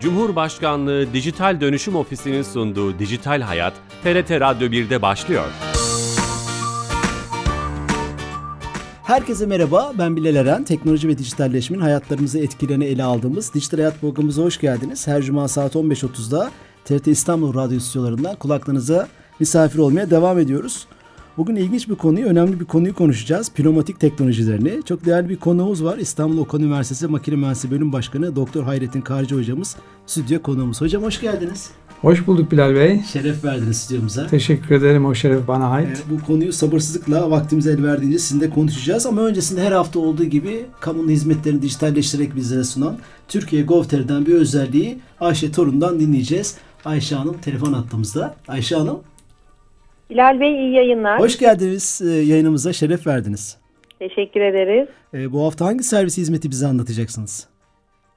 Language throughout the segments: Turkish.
Cumhurbaşkanlığı Dijital Dönüşüm Ofisi'nin sunduğu Dijital Hayat, TRT Radyo 1'de başlıyor. Herkese merhaba, ben Bilal Eren. Teknoloji ve dijitalleşmenin hayatlarımızı etkilerini ele aldığımız Dijital Hayat programımıza hoş geldiniz. Her cuma saat 15.30'da TRT İstanbul Radyo stüdyolarından kulaklarınıza misafir olmaya devam ediyoruz. Bugün ilginç bir konuyu, önemli bir konuyu konuşacağız. Pneumatik teknolojilerini. Çok değerli bir konuğumuz var. İstanbul Okan Üniversitesi Makine Mühendisliği Bölüm Başkanı Doktor Hayrettin Karcı hocamız. Stüdyo konuğumuz. Hocam hoş geldiniz. Hoş bulduk Bilal Bey. Şeref verdiniz stüdyomuza. Teşekkür ederim. O şeref bana ait. Ee, bu konuyu sabırsızlıkla vaktimiz el verdiğince sizinle konuşacağız. Ama öncesinde her hafta olduğu gibi kamunun hizmetlerini dijitalleştirerek bizlere sunan Türkiye Gov.tr'den bir özelliği Ayşe Torun'dan dinleyeceğiz. Ayşe Hanım telefon attığımızda. Ayşe Hanım. Bilal Bey iyi yayınlar. Hoş geldiniz e, yayınımıza. Şeref verdiniz. Teşekkür ederiz. E, bu hafta hangi servis hizmeti bize anlatacaksınız?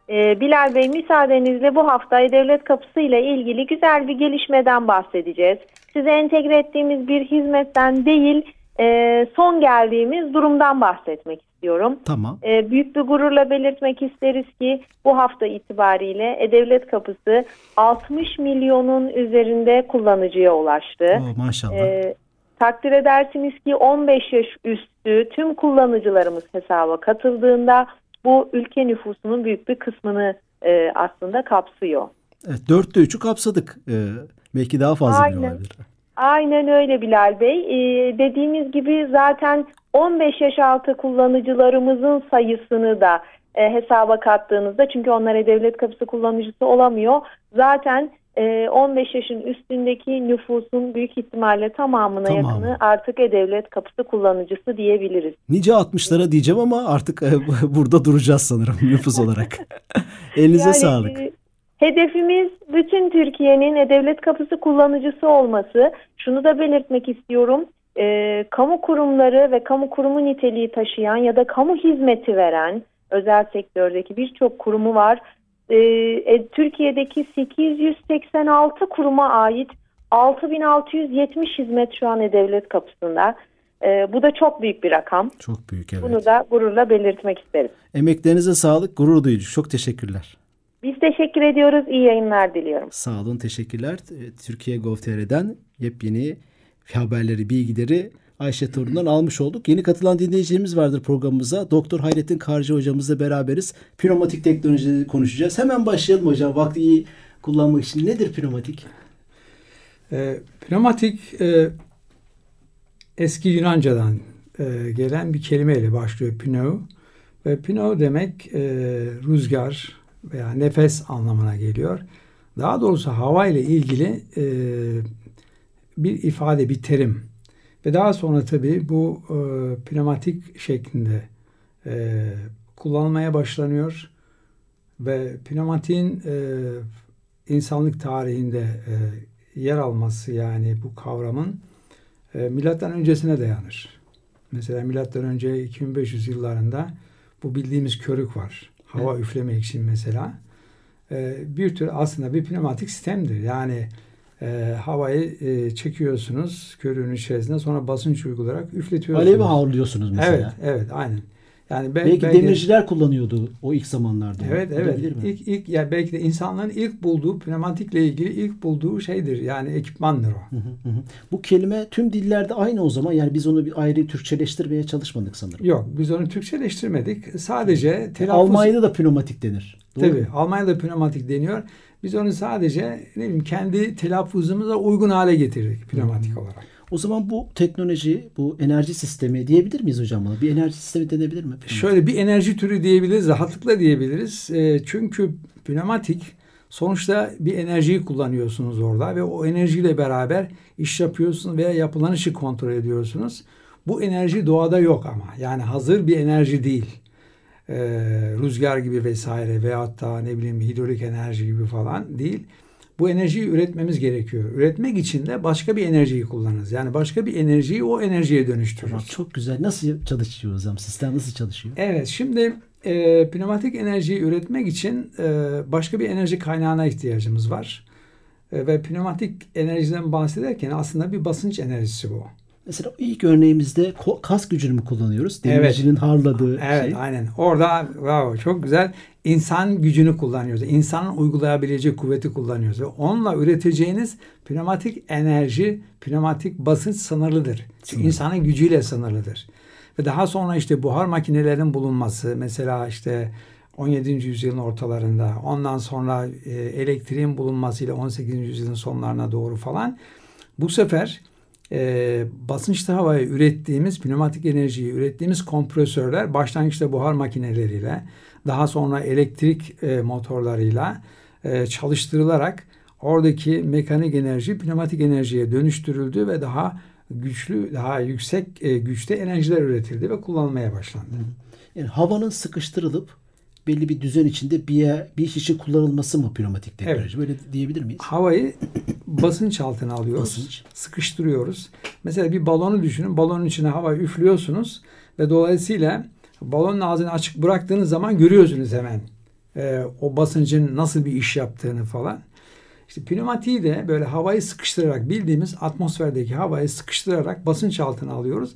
Ee, Bilal Bey müsaadenizle bu hafta devlet kapısı ile ilgili güzel bir gelişmeden bahsedeceğiz. Size entegre ettiğimiz bir hizmetten değil e, son geldiğimiz durumdan bahsetmek istiyorum. Tamam. E, büyük bir gururla belirtmek isteriz ki bu hafta itibariyle E-Devlet Kapısı 60 milyonun üzerinde kullanıcıya ulaştı. Oo, maşallah. E, takdir edersiniz ki 15 yaş üstü tüm kullanıcılarımız hesaba katıldığında bu ülke nüfusunun büyük bir kısmını e, aslında kapsıyor. Evet, dörtte üçü kapsadık. Ee, belki daha fazla Aynen. bile olabilir. Aynen öyle Bilal Bey. Ee, dediğimiz gibi zaten 15 yaş altı kullanıcılarımızın sayısını da e, hesaba kattığınızda çünkü onlar devlet kapısı kullanıcısı olamıyor. Zaten e, 15 yaşın üstündeki nüfusun büyük ihtimalle tamamına Tamamı. yakını artık e-devlet kapısı kullanıcısı diyebiliriz. Nice 60'lara diyeceğim ama artık e, burada duracağız sanırım nüfus olarak. Elinize Yani, sağlık. e, Hedefimiz bütün Türkiye'nin e-devlet kapısı kullanıcısı olması. Şunu da belirtmek istiyorum. E, kamu kurumları ve kamu kurumu niteliği taşıyan ya da kamu hizmeti veren özel sektördeki birçok kurumu var. E, e, Türkiye'deki 886 kuruma ait 6670 hizmet şu an e-devlet kapısında. E, bu da çok büyük bir rakam. Çok büyük evet. Bunu da gururla belirtmek isteriz. Emeklerinize sağlık, gurur duyucu. Çok teşekkürler. Biz teşekkür ediyoruz. İyi yayınlar diliyorum. Sağ olun, teşekkürler. E, Türkiye Gov.tr'den yepyeni haberleri, bilgileri Ayşe Torun'dan almış olduk. Yeni katılan dinleyicilerimiz vardır programımıza. Doktor Hayrettin Karcı hocamızla beraberiz. Pneumatik teknolojileri konuşacağız. Hemen başlayalım hocam. Vakti iyi kullanmak için. Nedir pneumatik? E, pneumatik e, eski Yunanca'dan e, gelen bir kelimeyle başlıyor pneu. Ve pneu demek e, rüzgar veya nefes anlamına geliyor. Daha doğrusu hava ile ilgili e, bir ifade, bir terim. Ve daha sonra tabii bu e, pneumatik şeklinde e, kullanılmaya başlanıyor. Ve pneumatiğin e, insanlık tarihinde e, yer alması yani bu kavramın e, milattan öncesine dayanır. Mesela milattan önce 2500 yıllarında bu bildiğimiz körük var. Hava Evet. üflemek için mesela. E, bir tür aslında bir pneumatik sistemdir. Yani e, havayı e, çekiyorsunuz körüğün içerisine sonra basınç uygulayarak üfletiyorsunuz. Alevi havlıyorsunuz mesela. Evet, evet, aynen. Yani ben, Belki belki- demirciler kullanıyordu o ilk zamanlarda. Evet evet. İlk ilk ya belki de insanların ilk bulduğu pneumatikle ilgili ilk bulduğu şeydir. Yani ekipmandır o. Hı hı hı. Bu kelime tüm dillerde aynı o zaman. Yani biz onu bir ayrı Türkçeleştirmeye çalışmadık sanırım. Yok biz onu Türkçeleştirmedik. Sadece telaffuz Almanya'da da pneumatik denir. Doğru Tabii mu? Almanya'da pneumatik deniyor. Biz onu sadece ne bileyim kendi telaffuzumuza uygun hale getirdik pneumatik olarak. O zaman bu teknoloji, bu enerji sistemi diyebilir miyiz hocam? Bir enerji sistemi denebilir mi? Şöyle bir enerji türü diyebiliriz, rahatlıkla diyebiliriz. E, çünkü pneumatik sonuçta bir enerjiyi kullanıyorsunuz orada ve o enerjiyle beraber iş yapıyorsunuz veya yapılan işi kontrol ediyorsunuz. Bu enerji doğada yok ama. Yani hazır bir enerji değil. E, rüzgar gibi vesaire veyahut da ne bileyim hidrolik enerji gibi falan değil. Bu enerjiyi üretmemiz gerekiyor. Üretmek için de başka bir enerjiyi kullanırız. Yani başka bir enerjiyi o enerjiye dönüştürürüz. Çok güzel. Nasıl çalışıyor hocam? Sistem nasıl çalışıyor? Evet şimdi e, pneumatik enerjiyi üretmek için e, başka bir enerji kaynağına ihtiyacımız var. E, ve pneumatik enerjiden bahsederken aslında bir basınç enerjisi bu. Mesela ilk örneğimizde kas gücünü mü kullanıyoruz? Demircinin evet. harladığı evet, şey. aynen. Orada bravo çok güzel. İnsan gücünü kullanıyoruz. İnsanın uygulayabileceği kuvveti kullanıyoruz. Onunla üreteceğiniz pneumatik enerji, pneumatik basınç sınırlıdır. Çünkü insanın gücüyle sınırlıdır. Ve daha sonra işte buhar makinelerinin bulunması mesela işte 17. yüzyılın ortalarında ondan sonra e, elektriğin bulunmasıyla 18. yüzyılın sonlarına doğru falan bu sefer e, basınçlı havayı ürettiğimiz pneumatik enerjiyi ürettiğimiz kompresörler başlangıçta buhar makineleriyle daha sonra elektrik e, motorlarıyla e, çalıştırılarak oradaki mekanik enerji pneumatik enerjiye dönüştürüldü ve daha güçlü, daha yüksek e, güçte enerjiler üretildi ve kullanılmaya başlandı. Yani havanın sıkıştırılıp belli bir düzen içinde bir yer, bir iş için kullanılması mı pneumatik teknoloji? Evet. Böyle diyebilir miyiz? Havayı basınç altına alıyoruz. Basınç. Sıkıştırıyoruz. Mesela bir balonu düşünün. Balonun içine hava üflüyorsunuz ve dolayısıyla balonun ağzını açık bıraktığınız zaman görüyorsunuz hemen e, o basıncın nasıl bir iş yaptığını falan. İşte pneumatiği de böyle havayı sıkıştırarak bildiğimiz atmosferdeki havayı sıkıştırarak basınç altına alıyoruz.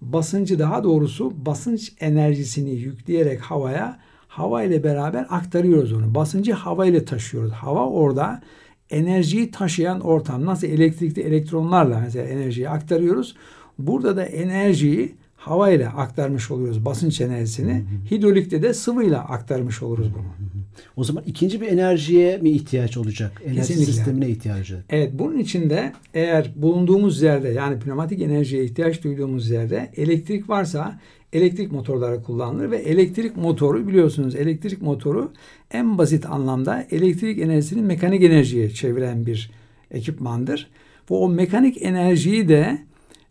Basıncı daha doğrusu basınç enerjisini yükleyerek havaya hava ile beraber aktarıyoruz onu. Basıncı hava ile taşıyoruz. Hava orada enerjiyi taşıyan ortam. Nasıl elektrikli elektronlarla mesela enerjiyi aktarıyoruz. Burada da enerjiyi hava ile aktarmış oluyoruz basınç enerjisini. Hidrolikte de sıvıyla aktarmış oluruz bunu. O zaman ikinci bir enerjiye mi ihtiyaç olacak? Enerji Kesinlikle. sistemine ihtiyacı. Evet bunun için de eğer bulunduğumuz yerde yani pneumatik enerjiye ihtiyaç duyduğumuz yerde elektrik varsa elektrik motorları kullanılır ve elektrik motoru biliyorsunuz elektrik motoru en basit anlamda elektrik enerjisini mekanik enerjiye çeviren bir ekipmandır. Bu o mekanik enerjiyi de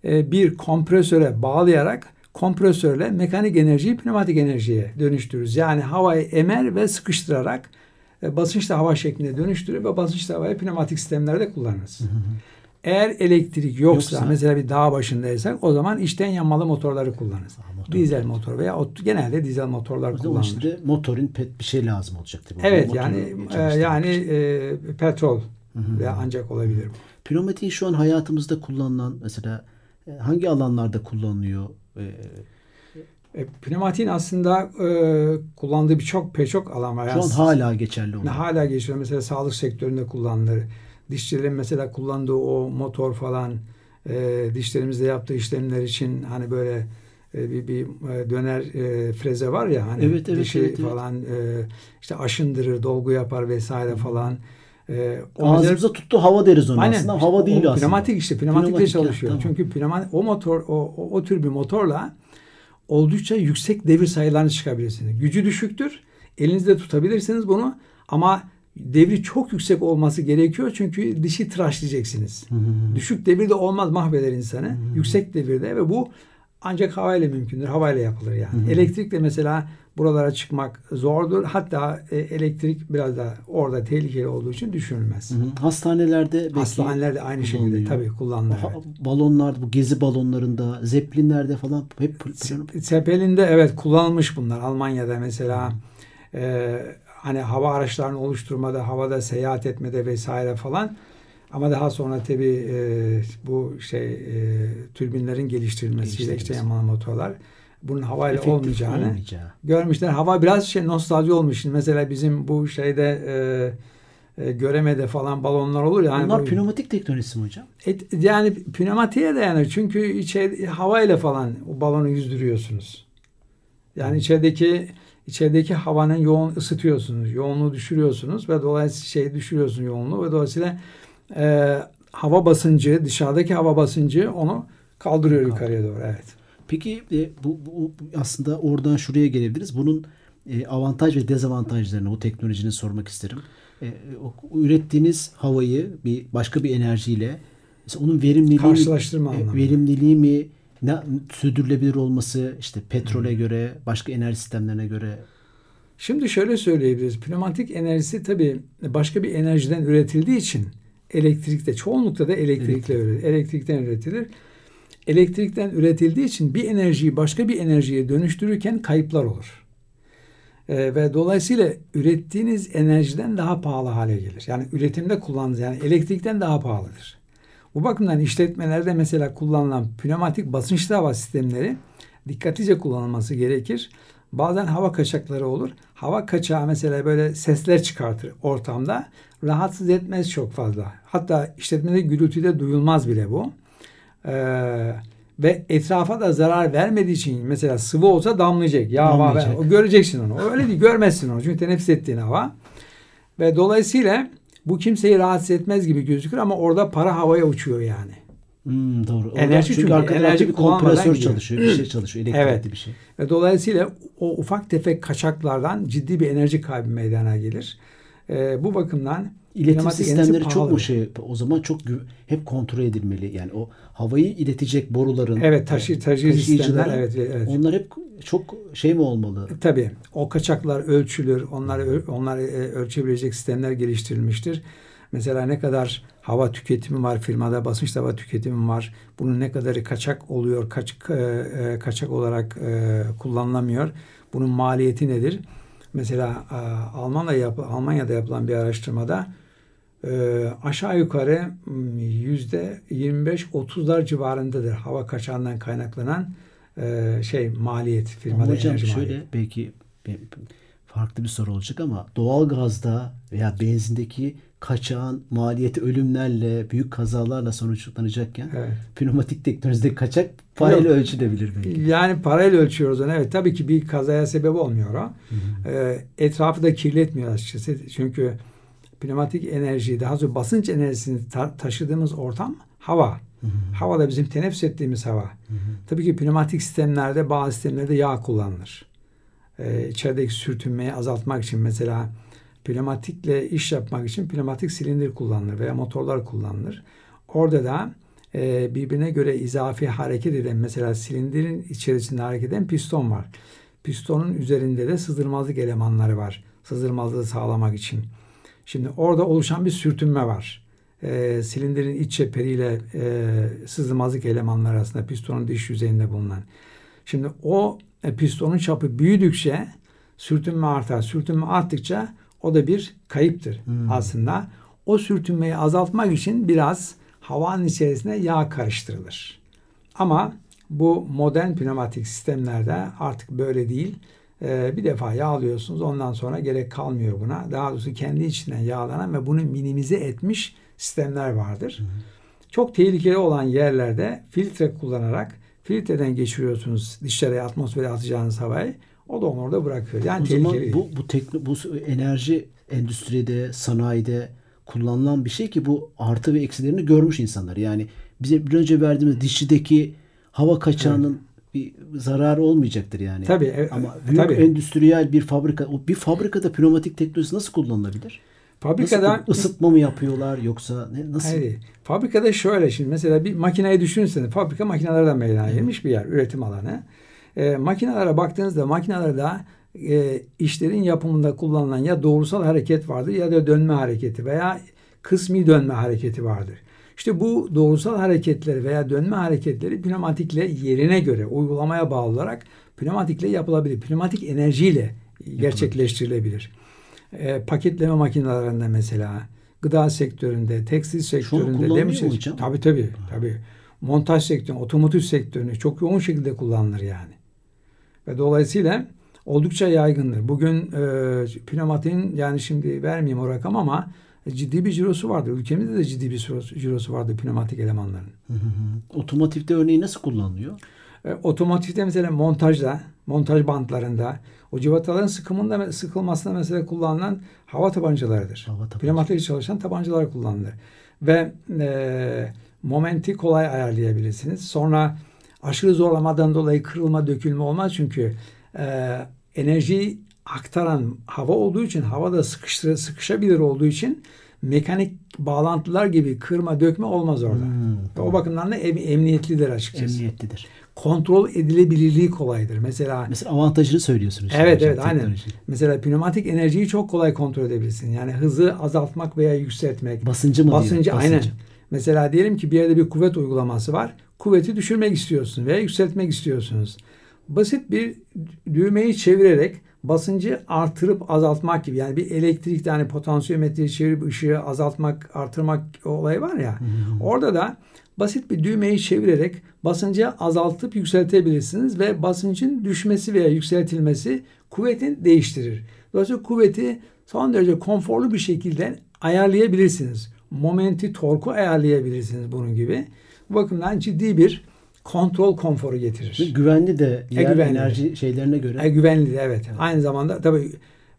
e, bir kompresöre bağlayarak kompresörle mekanik enerjiyi pneumatik enerjiye dönüştürürüz. Yani havayı emer ve sıkıştırarak e, basınçlı hava şeklinde dönüştürür ve basınçlı havayı pneumatik sistemlerde kullanırız. Hı hı. Eğer elektrik yoksa, yoksa mesela bir dağ başındaysak o zaman içten yanmalı motorları kullanırız. Ha, motor. Dizel motor veya genelde dizel motorlar kullanılır. Işte motorun pet bir şey lazım olacak. Evet Motoru yani e, yani e, petrol veya ancak olabilir. Pneumatiği şu an hayatımızda kullanılan mesela e, hangi alanlarda kullanılıyor? E, e, pneumatiğin aslında e, kullandığı birçok pek çok alan var. Şu an hala geçerli olan. Hala geçerli. Mesela sağlık sektöründe kullanılır. Dişçilerin mesela kullandığı o motor falan e, dişlerimizde yaptığı işlemler için hani böyle e, bir, bir e, döner e, freze var ya hani evet, evet, dişi evet, falan. E, işte aşındırır, dolgu yapar vesaire falan. E, Ağzımıza tuttu hava deriz ona Aynen, aslında. Hava değil aslında. Pneumatik işte. Pneumatikle pneumatik çalışıyor. Ya, tamam. Çünkü pneumatik, o motor o, o, o tür bir motorla oldukça yüksek devir sayılarını çıkabilirsiniz. Gücü düşüktür. Elinizde tutabilirsiniz bunu ama devri çok yüksek olması gerekiyor çünkü dişi tıraşlayacaksınız. Düşük devirde olmaz mahveder insanı. Yüksek devirde ve bu ancak havayla mümkündür. Havayla yapılır yani. Elektrikle mesela buralara çıkmak zordur. Hatta e, elektrik biraz da orada tehlikeli olduğu için düşünülmez. Hı hı. Hastanelerde belki Hastanelerde aynı şekilde tabii kullanılır. Ha, balonlar, bu gezi balonlarında, zeplinlerde falan hep Zeppelin'de evet kullanılmış bunlar. Almanya'da mesela e, hani hava araçlarını oluşturmada, havada seyahat etmede vesaire falan. Ama daha sonra tabii e, bu şey e, türbinlerin geliştirilmesiyle işte yamalı motorlar bunun havayla Efektif olmayacağını olmayacağı. görmüşler. Hava biraz şey nostalji olmuş. Şimdi mesela bizim bu şeyde e, e, göremede falan balonlar olur ya. Yani Bunlar böyle, pneumatik teknolojisi mi hocam? Et, yani pneumatiğe dayanır. Çünkü içeri havayla falan o balonu yüzdürüyorsunuz. Yani içerideki içerideki havanın yoğun ısıtıyorsunuz. Yoğunluğu düşürüyorsunuz ve dolayısıyla şey düşürüyorsunuz yoğunluğu ve dolayısıyla e, hava basıncı, dışarıdaki hava basıncı onu kaldırıyor Kaldır. yukarıya doğru. Evet. Peki e, bu, bu aslında oradan şuraya gelebiliriz. Bunun e, avantaj ve dezavantajlarını o teknolojinin sormak isterim. E, o, ürettiğiniz havayı bir başka bir enerjiyle mesela onun verimliliği karşılaştırma e, verimliliği mi ne sürdürülebilir olması işte petrole göre başka enerji sistemlerine göre Şimdi şöyle söyleyebiliriz. Pneumatik enerjisi tabii başka bir enerjiden üretildiği için elektrikte çoğunlukla da elektrikle evet. elektrikten üretilir elektrikten üretildiği için bir enerjiyi başka bir enerjiye dönüştürürken kayıplar olur. E, ve dolayısıyla ürettiğiniz enerjiden daha pahalı hale gelir. Yani üretimde kullandığınız yani elektrikten daha pahalıdır. Bu bakımdan işletmelerde mesela kullanılan pneumatik basınçlı hava sistemleri dikkatlice kullanılması gerekir. Bazen hava kaçakları olur. Hava kaçağı mesela böyle sesler çıkartır ortamda. Rahatsız etmez çok fazla. Hatta işletmede gürültüde duyulmaz bile bu. Ee, ve etrafa da zarar vermediği için mesela sıvı olsa damlayacak. Ya Damlayacak. o göreceksin onu. Öyle değil görmezsin onu. Çünkü teneffüs ettiğin hava. Ve dolayısıyla bu kimseyi rahatsız etmez gibi gözükür ama orada para havaya uçuyor yani. Hmm, doğru. Orada Enerji çünkü, çünkü arka tarafta enerji bir kompresör çalışıyor, bir şey çalışıyor, elektrikli Evet. bir şey. Ve dolayısıyla o ufak tefek kaçaklardan ciddi bir enerji kaybı meydana gelir. Ee, bu bakımdan İletim sistemleri çok pahalı. mu şey o zaman çok hep kontrol edilmeli. Yani o havayı iletecek boruların Evet taşı, taşıyıcı sistemler evet, evet. onlar hep çok şey mi olmalı? Tabii o kaçaklar ölçülür. Onlar onlar e, ölçebilecek sistemler geliştirilmiştir. Mesela ne kadar hava tüketimi var firmada, basınçlı hava tüketimi var. Bunun ne kadarı kaçak oluyor, kaç, e, e, kaçak olarak e, kullanılamıyor. Bunun maliyeti nedir? Mesela e, Almanya'da, yap, Almanya'da yapılan bir araştırmada e, aşağı yukarı m, yüzde 25-30'lar civarındadır hava kaçağından kaynaklanan e, şey maliyet firmada Ama hocam enerji şöyle maliyeti. belki be- farklı bir soru olacak ama doğal gazda veya benzindeki kaçağın maliyeti ölümlerle, büyük kazalarla sonuçlanacakken Evet. pneumatik teknolojide kaçak parayla Yok. ölçülebilir belki. Yani parayla ölçüyoruz onu. Evet tabii ki bir kazaya sebep olmuyor o. Ee, etrafı da kirletmiyor açıkçası. Çünkü pneumatik enerji, daha doğrusu basınç enerjisini ta- taşıdığımız ortam hava. Hava da bizim teneffüs ettiğimiz hava. Tabii ki pneumatik sistemlerde bazı sistemlerde yağ kullanılır. Ee, içerideki sürtünmeyi azaltmak için mesela pneumatikle iş yapmak için pneumatik silindir kullanılır veya motorlar kullanılır. Orada da e, birbirine göre izafi hareket eden mesela silindirin içerisinde hareket eden piston var. Pistonun üzerinde de sızdırmazlık elemanları var. Sızdırmazlığı sağlamak için. Şimdi orada oluşan bir sürtünme var. E, silindirin iç çeperiyle e, sızdırmazlık elemanları arasında pistonun dış yüzeyinde bulunan. Şimdi o e, pistonun çapı büyüdükçe sürtünme artar. Sürtünme arttıkça o da bir kayıptır aslında. O sürtünmeyi azaltmak için biraz havanın içerisine yağ karıştırılır. Ama bu modern pneumatik sistemlerde artık böyle değil. Ee, bir defa yağlıyorsunuz ondan sonra gerek kalmıyor buna. Daha doğrusu kendi içinden yağlanan ve bunu minimize etmiş sistemler vardır. Çok tehlikeli olan yerlerde filtre kullanarak filtreden geçiriyorsunuz dışarıya atmosfere atacağınız havayı. O da onu orada bırakıyor. Yani o zaman tehlikeli değil. bu bu tekno, bu enerji endüstride, sanayide kullanılan bir şey ki bu artı ve eksilerini görmüş insanlar. Yani bize bir önce verdiğimiz dişçideki hava kaçağının bir zararı olmayacaktır yani. Tabii, e- Ama e, büyük tabii. endüstriyel bir fabrika, bir fabrikada pneumatik teknolojisi nasıl kullanılabilir? Fabrikada Nasıl, ısıtma mı yapıyorlar yoksa ne, nasıl? Hayır. Fabrikada şöyle şimdi mesela bir makineyi düşünseniz fabrika makinelerden meydana gelmiş bir yer üretim alanı. E, makinelere baktığınızda makinelerde e, işlerin yapımında kullanılan ya doğrusal hareket vardır ya da dönme hareketi veya kısmi dönme hareketi vardır. İşte bu doğrusal hareketleri veya dönme hareketleri pneumatikle yerine göre uygulamaya bağlı olarak pneumatikle yapılabilir. Pneumatik enerjiyle gerçekleştirilebilir. E, paketleme makinelerinde mesela gıda sektöründe, tekstil sektöründe, demir sektöründe-? Tabii tabii. tabii. Montaj sektörü, otomotiv sektöründe çok yoğun şekilde kullanılır yani. Ve dolayısıyla oldukça yaygındır. Bugün e, pneumatiğin yani şimdi vermeyeyim o rakam ama ciddi bir cirosu vardır. Ülkemizde de ciddi bir cirosu, vardır pneumatik elemanların. Hı hı. Otomotivde örneği nasıl kullanılıyor? E, otomotivde mesela montajda, montaj bantlarında o civataların sıkımında sıkılmasında mesela kullanılan hava tabancalarıdır. Hava tabancası. Pneumatik çalışan tabancalar kullanılır. Ve e, momenti kolay ayarlayabilirsiniz. Sonra aşırı zorlamadan dolayı kırılma, dökülme olmaz çünkü e, enerjiyi aktaran hava olduğu için havada sıkıştır, sıkışabilir olduğu için mekanik bağlantılar gibi kırma, dökme olmaz orada. Hmm, o bakımdan da em- emniyetlidir açıkçası Emniyetlidir. kontrol edilebilirliği kolaydır. Mesela Mesela avantajını söylüyorsunuz. evet evet aynen. teknoloji. Mesela pneumatik enerjiyi çok kolay kontrol edebilirsin. Yani hızı azaltmak veya yükseltmek. Basıncı mı Basıncı diyor? aynen. Basıncı. Mesela diyelim ki bir yerde bir kuvvet uygulaması var. Kuvveti düşürmek istiyorsun veya yükseltmek istiyorsunuz. basit bir düğmeyi çevirerek basıncı artırıp azaltmak gibi. Yani bir elektrikte hani potansiyometreyi çevirip ışığı azaltmak, artırmak olayı var ya. Orada da basit bir düğmeyi çevirerek basıncı azaltıp yükseltebilirsiniz ve basıncın düşmesi veya yükseltilmesi kuvvetin değiştirir. Dolayısıyla kuvveti son derece konforlu bir şekilde ayarlayabilirsiniz. Momenti, torku ayarlayabilirsiniz bunun gibi. Bu bakımdan ciddi bir kontrol konforu getirir. Ve güvenli de E, diğer güvenli. enerji şeylerine göre. E, güvenli de evet. Aynı zamanda tabii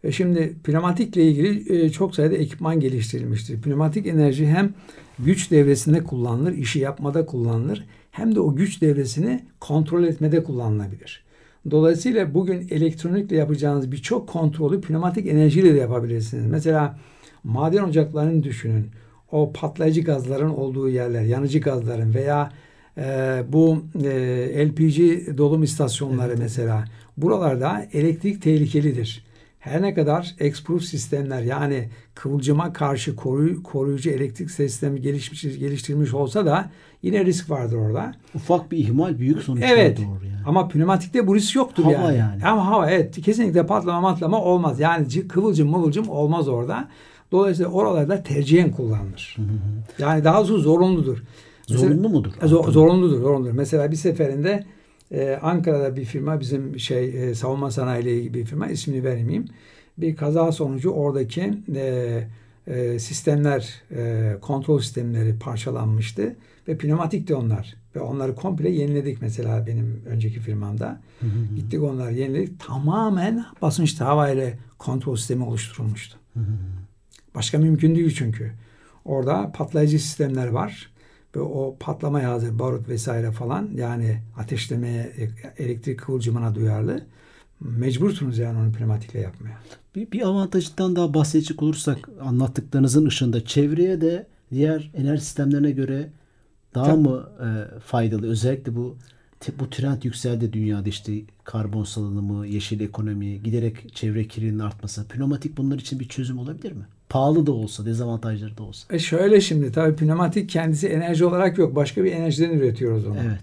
e, şimdi pneumatikle ilgili e, çok sayıda ekipman geliştirilmiştir. Pneumatik enerji hem güç devresinde kullanılır, işi yapmada kullanılır. Hem de o güç devresini kontrol etmede kullanılabilir. Dolayısıyla bugün elektronikle yapacağınız birçok kontrolü pneumatik enerjiyle de yapabilirsiniz. Mesela maden ocaklarını düşünün. O patlayıcı gazların olduğu yerler, yanıcı gazların veya e, bu e, LPG dolum istasyonları mesela. Buralarda elektrik tehlikelidir. Her ne kadar exproof sistemler yani kıvılcıma karşı koruy- koruyucu elektrik sistemi gelişmiş, geliştirilmiş olsa da yine risk vardır orada. Ufak bir ihmal büyük sonuçlara Evet. doğru yani. Ama pneumatikte bu risk yoktur Hava yani. yani. Ama hava evet kesinlikle patlama matlama olmaz. Yani kıvılcım mıvılcım olmaz orada. Dolayısıyla oralarda tercihen kullanılır. Yani daha doğrusu zorunludur. Mesela- Zorunlu mudur? E, zor- zorunludur, zorunludur. Mesela bir seferinde e, Ankara'da bir firma bizim şey e, savunma sanayiyle ilgili bir firma ismini vermeyeyim. Bir kaza sonucu oradaki e, e, sistemler, e, kontrol sistemleri parçalanmıştı ve pneumatikti onlar. Ve onları komple yeniledik mesela benim önceki firmamda. Gittik onları yeniledik. Tamamen basınçlı havayla kontrol sistemi oluşturulmuştu. Başka mümkün değil çünkü. Orada patlayıcı sistemler var ve o patlamaya hazır barut vesaire falan yani ateşlemeye e, elektrik kıvılcımına duyarlı. Mecbursunuz yani onu pneumatikle yapmaya. Bir, bir avantajından daha bahsedecek olursak anlattıklarınızın ışığında çevreye de diğer enerji sistemlerine göre daha Tabii. mı e, faydalı? Özellikle bu bu trend yükseldi dünyada işte karbon salınımı, yeşil ekonomi, giderek çevre kirliliğinin artması. Pneumatik bunlar için bir çözüm olabilir mi? Pahalı da olsa, dezavantajları da olsa. E şöyle şimdi tabii pneumatik kendisi enerji olarak yok. Başka bir enerjiden üretiyoruz onu. Evet.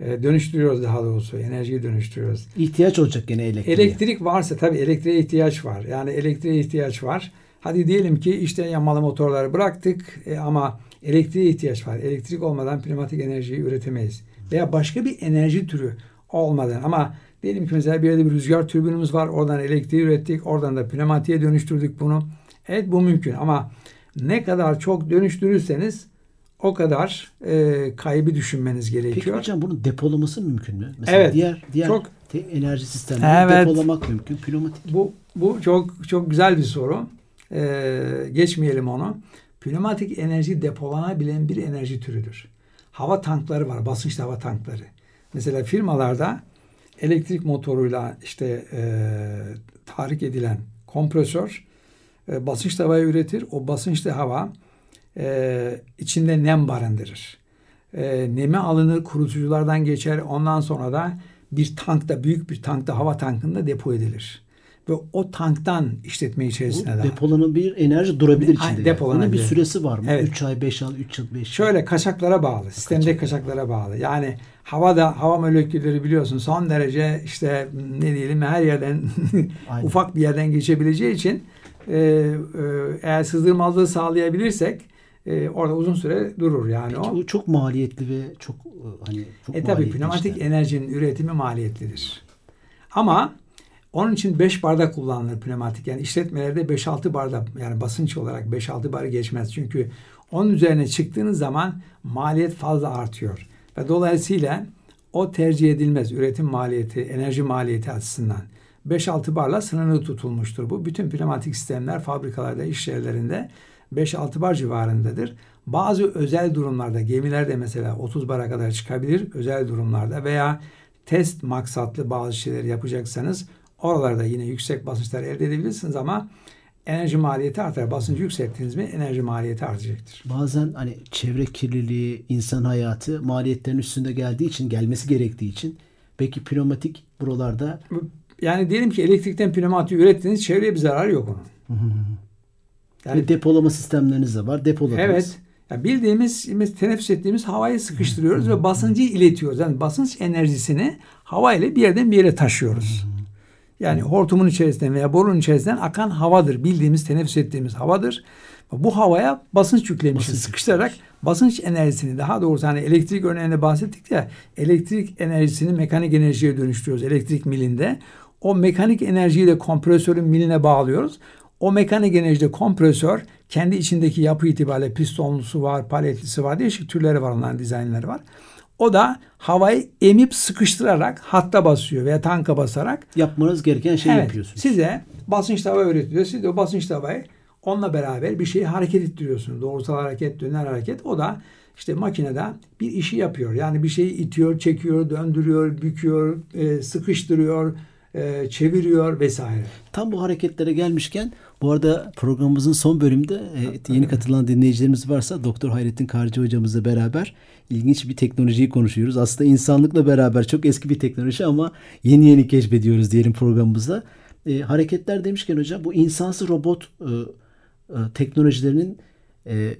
E, dönüştürüyoruz daha doğrusu. Enerjiyi dönüştürüyoruz. İhtiyaç olacak gene elektriğe. Elektrik varsa tabii elektriğe ihtiyaç var. Yani elektriğe ihtiyaç var. Hadi diyelim ki işte yanmalı motorları bıraktık e, ama elektriğe ihtiyaç var. Elektrik olmadan pneumatik enerjiyi üretemeyiz. Veya başka bir enerji türü olmadan ama diyelim ki mesela bir yerde bir rüzgar türbünümüz var. Oradan elektriği ürettik. Oradan da pneumatiğe dönüştürdük bunu. Evet bu mümkün ama ne kadar çok dönüştürürseniz o kadar e, kaybı düşünmeniz Peki gerekiyor. hocam bunun depolaması mümkün mü? Mesela Evet. diğer diğer Çok- enerji sistemlerini Evet. depolamak mümkün. Pneumatik. Bu bu çok çok güzel bir soru. Ee, geçmeyelim onu. Pneumatik enerji depolanabilen bir enerji türüdür. Hava tankları var, basınçlı hava tankları. Mesela firmalarda elektrik motoruyla işte e, tahrik edilen kompresör e, basınçlı havayı üretir. O basınçlı hava e, içinde nem barındırır. E, nemi alınır, kurutuculardan geçer. Ondan sonra da bir tankta, büyük bir tankta, hava tankında depo edilir. Ve o tanktan işletme Bu içerisine daha. depolanabilir enerji durabilir içinde. yani. depolanabilir. Bunun bir süresi var mı? Evet. 3 ay, 5 ay, 3 yıl, 5 yıl. Şöyle kaçaklara bağlı. Sistemde kaçaklara bağlı. Yani havada hava molekülleri biliyorsun son derece işte ne diyelim her yerden ufak bir yerden geçebileceği için eğer sızdırmazlığı sağlayabilirsek e, orada uzun süre durur yani Peki o. bu çok maliyetli ve çok e, hani çok E tabi maliyetli pneumatik işler. enerjinin üretimi maliyetlidir. Ama onun için 5 barda kullanılır pneumatik. Yani işletmelerde 5-6 barda yani basınç olarak 5-6 barı geçmez. Çünkü onun üzerine çıktığınız zaman maliyet fazla artıyor. Ve dolayısıyla o tercih edilmez üretim maliyeti, enerji maliyeti açısından. 5-6 barla sınırlı tutulmuştur bu. Bütün pneumatik sistemler fabrikalarda, iş yerlerinde 5-6 bar civarındadır. Bazı özel durumlarda, gemilerde mesela 30 bara kadar çıkabilir özel durumlarda veya test maksatlı bazı şeyler yapacaksanız oralarda yine yüksek basınçlar elde edebilirsiniz ama enerji maliyeti artar. Basıncı yükselttiniz mi enerji maliyeti artacaktır. Bazen hani çevre kirliliği, insan hayatı maliyetlerin üstünde geldiği için, gelmesi gerektiği için peki pneumatik buralarda Yani diyelim ki elektrikten pneumatik ürettiniz çevreye bir zararı yok onun. Yani ve depolama sistemleriniz de var. Depoladınız. Evet. Yani bildiğimiz, teneffüs ettiğimiz havayı sıkıştırıyoruz ve basıncı iletiyoruz. Yani basınç enerjisini hava ile bir yerden bir yere taşıyoruz. Yani hortumun içerisinden veya borunun içerisinden akan havadır. Bildiğimiz, teneffüs ettiğimiz havadır. Bu havaya basınç yüklemişiz. Basınç sıkıştırarak basınç enerjisini daha doğrusu hani elektrik örneğinde bahsettik ya elektrik enerjisini mekanik enerjiye dönüştürüyoruz elektrik milinde. O mekanik enerjiyi de kompresörün miline bağlıyoruz. O mekanik enerjide kompresör kendi içindeki yapı itibariyle pistonlusu var, paletlisi var, değişik türleri var onların dizaynları var. O da havayı emip sıkıştırarak hatta basıyor veya tanka basarak. Yapmanız gereken şeyi evet, yapıyorsunuz. Size basınç tava öğretiyor. Siz de o basınç tavayı onunla beraber bir şeyi hareket ettiriyorsunuz. Doğrusal hareket, döner hareket. O da işte makinede bir işi yapıyor. Yani bir şeyi itiyor, çekiyor, döndürüyor, büküyor, e, sıkıştırıyor, e, çeviriyor vesaire. Tam bu hareketlere gelmişken bu arada programımızın son bölümünde e, yeni katılan dinleyicilerimiz varsa Doktor Hayrettin Karcı hocamızla beraber ilginç bir teknolojiyi konuşuyoruz. Aslında insanlıkla beraber çok eski bir teknoloji ama yeni yeni keşfediyoruz diyelim programımızda. E, hareketler demişken hocam bu insansı robot e, e, teknolojilerinin e, e,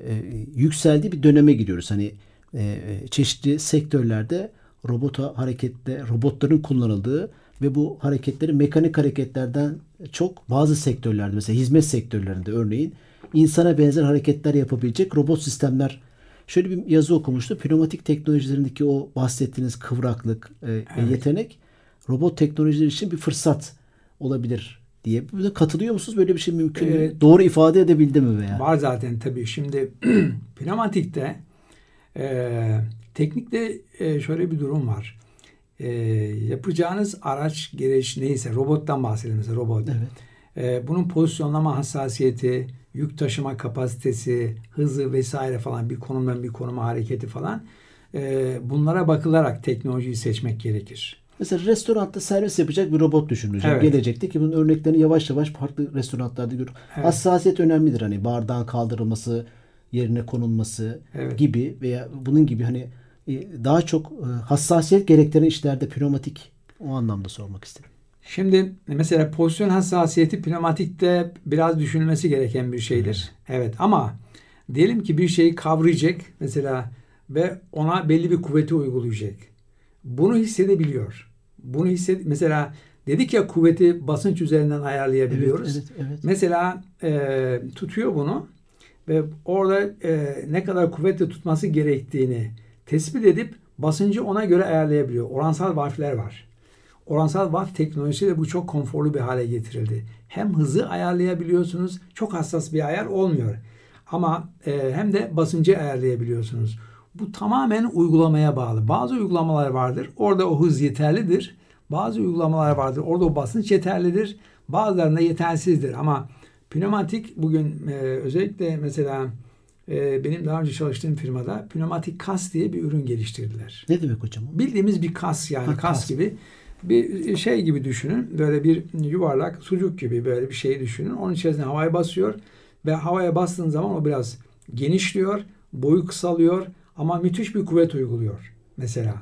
yükseldiği bir döneme giriyoruz. Hani e, e çeşitli sektörlerde robota harekette robotların kullanıldığı ve bu hareketleri mekanik hareketlerden çok bazı sektörlerde mesela hizmet sektörlerinde örneğin insana benzer hareketler yapabilecek robot sistemler şöyle bir yazı okumuştu. Pneumatik teknolojilerindeki o bahsettiğiniz kıvraklık e, evet. yetenek robot teknolojileri için bir fırsat olabilir diye. Buna katılıyor musunuz? Böyle bir şey mümkün mü? Ee, Doğru ifade edebildi mi veya? Var zaten tabii. Şimdi pneumatikte e, teknikte e, şöyle bir durum var e, yapacağınız araç gereç neyse robottan bahsedelim mesela robot. Evet. E, bunun pozisyonlama hassasiyeti, yük taşıma kapasitesi, hızı vesaire falan bir konumdan bir konuma hareketi falan e, bunlara bakılarak teknolojiyi seçmek gerekir. Mesela restoranda servis yapacak bir robot düşünün Evet. Gelecekte ki bunun örneklerini yavaş yavaş farklı restoranlarda görüyoruz. Evet. Hassasiyet önemlidir hani bardağın kaldırılması, yerine konulması evet. gibi veya bunun gibi hani daha çok e, hassasiyet gerektiren işlerde pneumatik o anlamda sormak istedim. Şimdi mesela pozisyon hassasiyeti pneumatikte biraz düşünülmesi gereken bir şeydir. Evet ama diyelim ki bir şeyi kavrayacak mesela ve ona belli bir kuvveti uygulayacak. Bunu hissedebiliyor. Bunu hisset mesela dedik ya kuvveti basınç üzerinden ayarlayabiliyoruz. Evet, evet, evet. Mesela e, tutuyor bunu ve orada e, ne kadar kuvvetle tutması gerektiğini tespit edip basıncı ona göre ayarlayabiliyor. Oransal valfler var. Oransal valf teknolojisiyle bu çok konforlu bir hale getirildi. Hem hızı ayarlayabiliyorsunuz. Çok hassas bir ayar olmuyor. Ama e, hem de basıncı ayarlayabiliyorsunuz. Bu tamamen uygulamaya bağlı. Bazı uygulamalar vardır. Orada o hız yeterlidir. Bazı uygulamalar vardır. Orada o basınç yeterlidir. Bazılarında yetersizdir. Ama pneumatik bugün e, özellikle mesela e, benim daha önce çalıştığım firmada pneumatik kas diye bir ürün geliştirdiler. Ne demek hocam? Bildiğimiz bir kas yani ha, kas, kas gibi bir şey gibi düşünün. Böyle bir yuvarlak sucuk gibi böyle bir şey düşünün. Onun içerisine havaya basıyor ve havaya bastığın zaman o biraz genişliyor, boyu kısalıyor ama müthiş bir kuvvet uyguluyor mesela.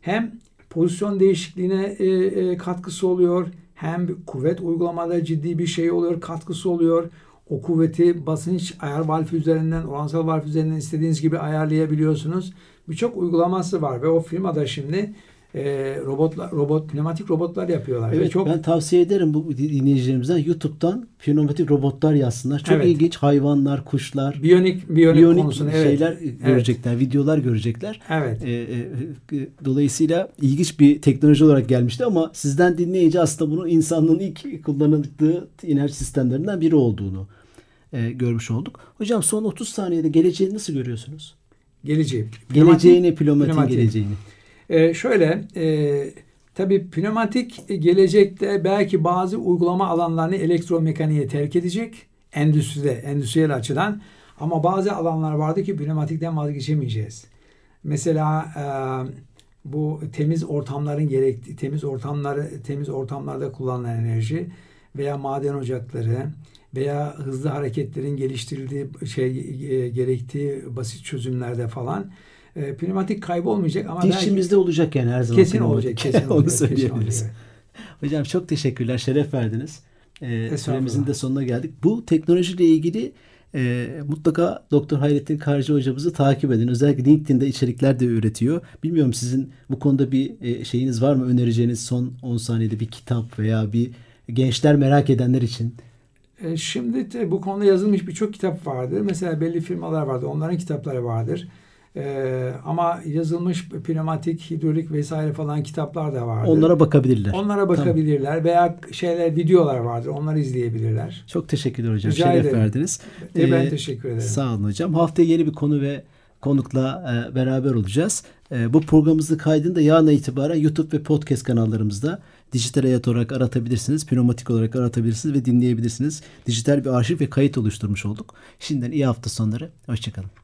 Hem pozisyon değişikliğine e, e, katkısı oluyor, hem kuvvet uygulamada ciddi bir şey oluyor, katkısı oluyor o kuvveti basınç ayar valfi üzerinden, oransal valf üzerinden istediğiniz gibi ayarlayabiliyorsunuz. Birçok uygulaması var ve o firmada şimdi e, robotlar, robot, pneumatik robotlar yapıyorlar. Evet, çok... ben tavsiye ederim bu dinleyicilerimizden YouTube'dan pneumatik robotlar yazsınlar. Çok evet. ilginç hayvanlar, kuşlar, biyonik, biyonik, biyonik konusunu, şeyler evet. görecekler, evet. videolar görecekler. Evet. Ee, e, dolayısıyla ilginç bir teknoloji olarak gelmişti ama sizden dinleyince aslında bunun insanlığın ilk kullanıldığı enerji sistemlerinden biri olduğunu e, görmüş olduk. Hocam son 30 saniyede geleceği nasıl görüyorsunuz? Geleceği. Geleceğini, pneumatik geleceğini. Ee, şöyle e, tabii pneumatik gelecekte belki bazı uygulama alanlarını elektromekaniğe terk edecek endüstride, endüstriyel açıdan. Ama bazı alanlar vardı ki pneumatikten vazgeçemeyeceğiz. Mesela e, bu temiz ortamların gerektiği, temiz ortamları, temiz ortamlarda kullanılan enerji veya maden ocakları veya hızlı hareketlerin geliştirildiği şey e, gerektiği basit çözümlerde falan e, pneumatik kaybolmayacak ama dişimizde belki, olacak yani her zaman. Kesin olacak. Kesin Onu söyleyebiliriz. Hocam çok teşekkürler. Şeref verdiniz. E, süremizin de sonuna geldik. Bu teknolojiyle ilgili E, mutlaka Doktor Hayrettin Karcı hocamızı takip edin. Özellikle LinkedIn'de içerikler de üretiyor. Bilmiyorum sizin bu konuda bir e, şeyiniz var mı? Önereceğiniz son 10 saniyede bir kitap veya bir gençler merak edenler için. E, şimdi de bu konuda yazılmış birçok kitap vardır. Mesela belli firmalar vardır. Onların kitapları vardır. Ee, ama yazılmış pneumatik, hidrolik vesaire falan kitaplar da vardır. Onlara bakabilirler. Onlara bakabilirler tamam. veya şeyler videolar vardır. Onları izleyebilirler. Çok teşekkürler hocam. Rica Şeref ederim. verdiniz. Ee, ben teşekkür ederim. Sağ olun hocam. Haftaya yeni bir konu ve konukla e, beraber olacağız. E, bu programımızın kaydını da yarına itibaren YouTube ve podcast kanallarımızda dijital hayat olarak aratabilirsiniz. Pneumatik olarak aratabilirsiniz ve dinleyebilirsiniz. Dijital bir arşiv ve kayıt oluşturmuş olduk. Şimdiden iyi hafta sonları. Hoşçakalın.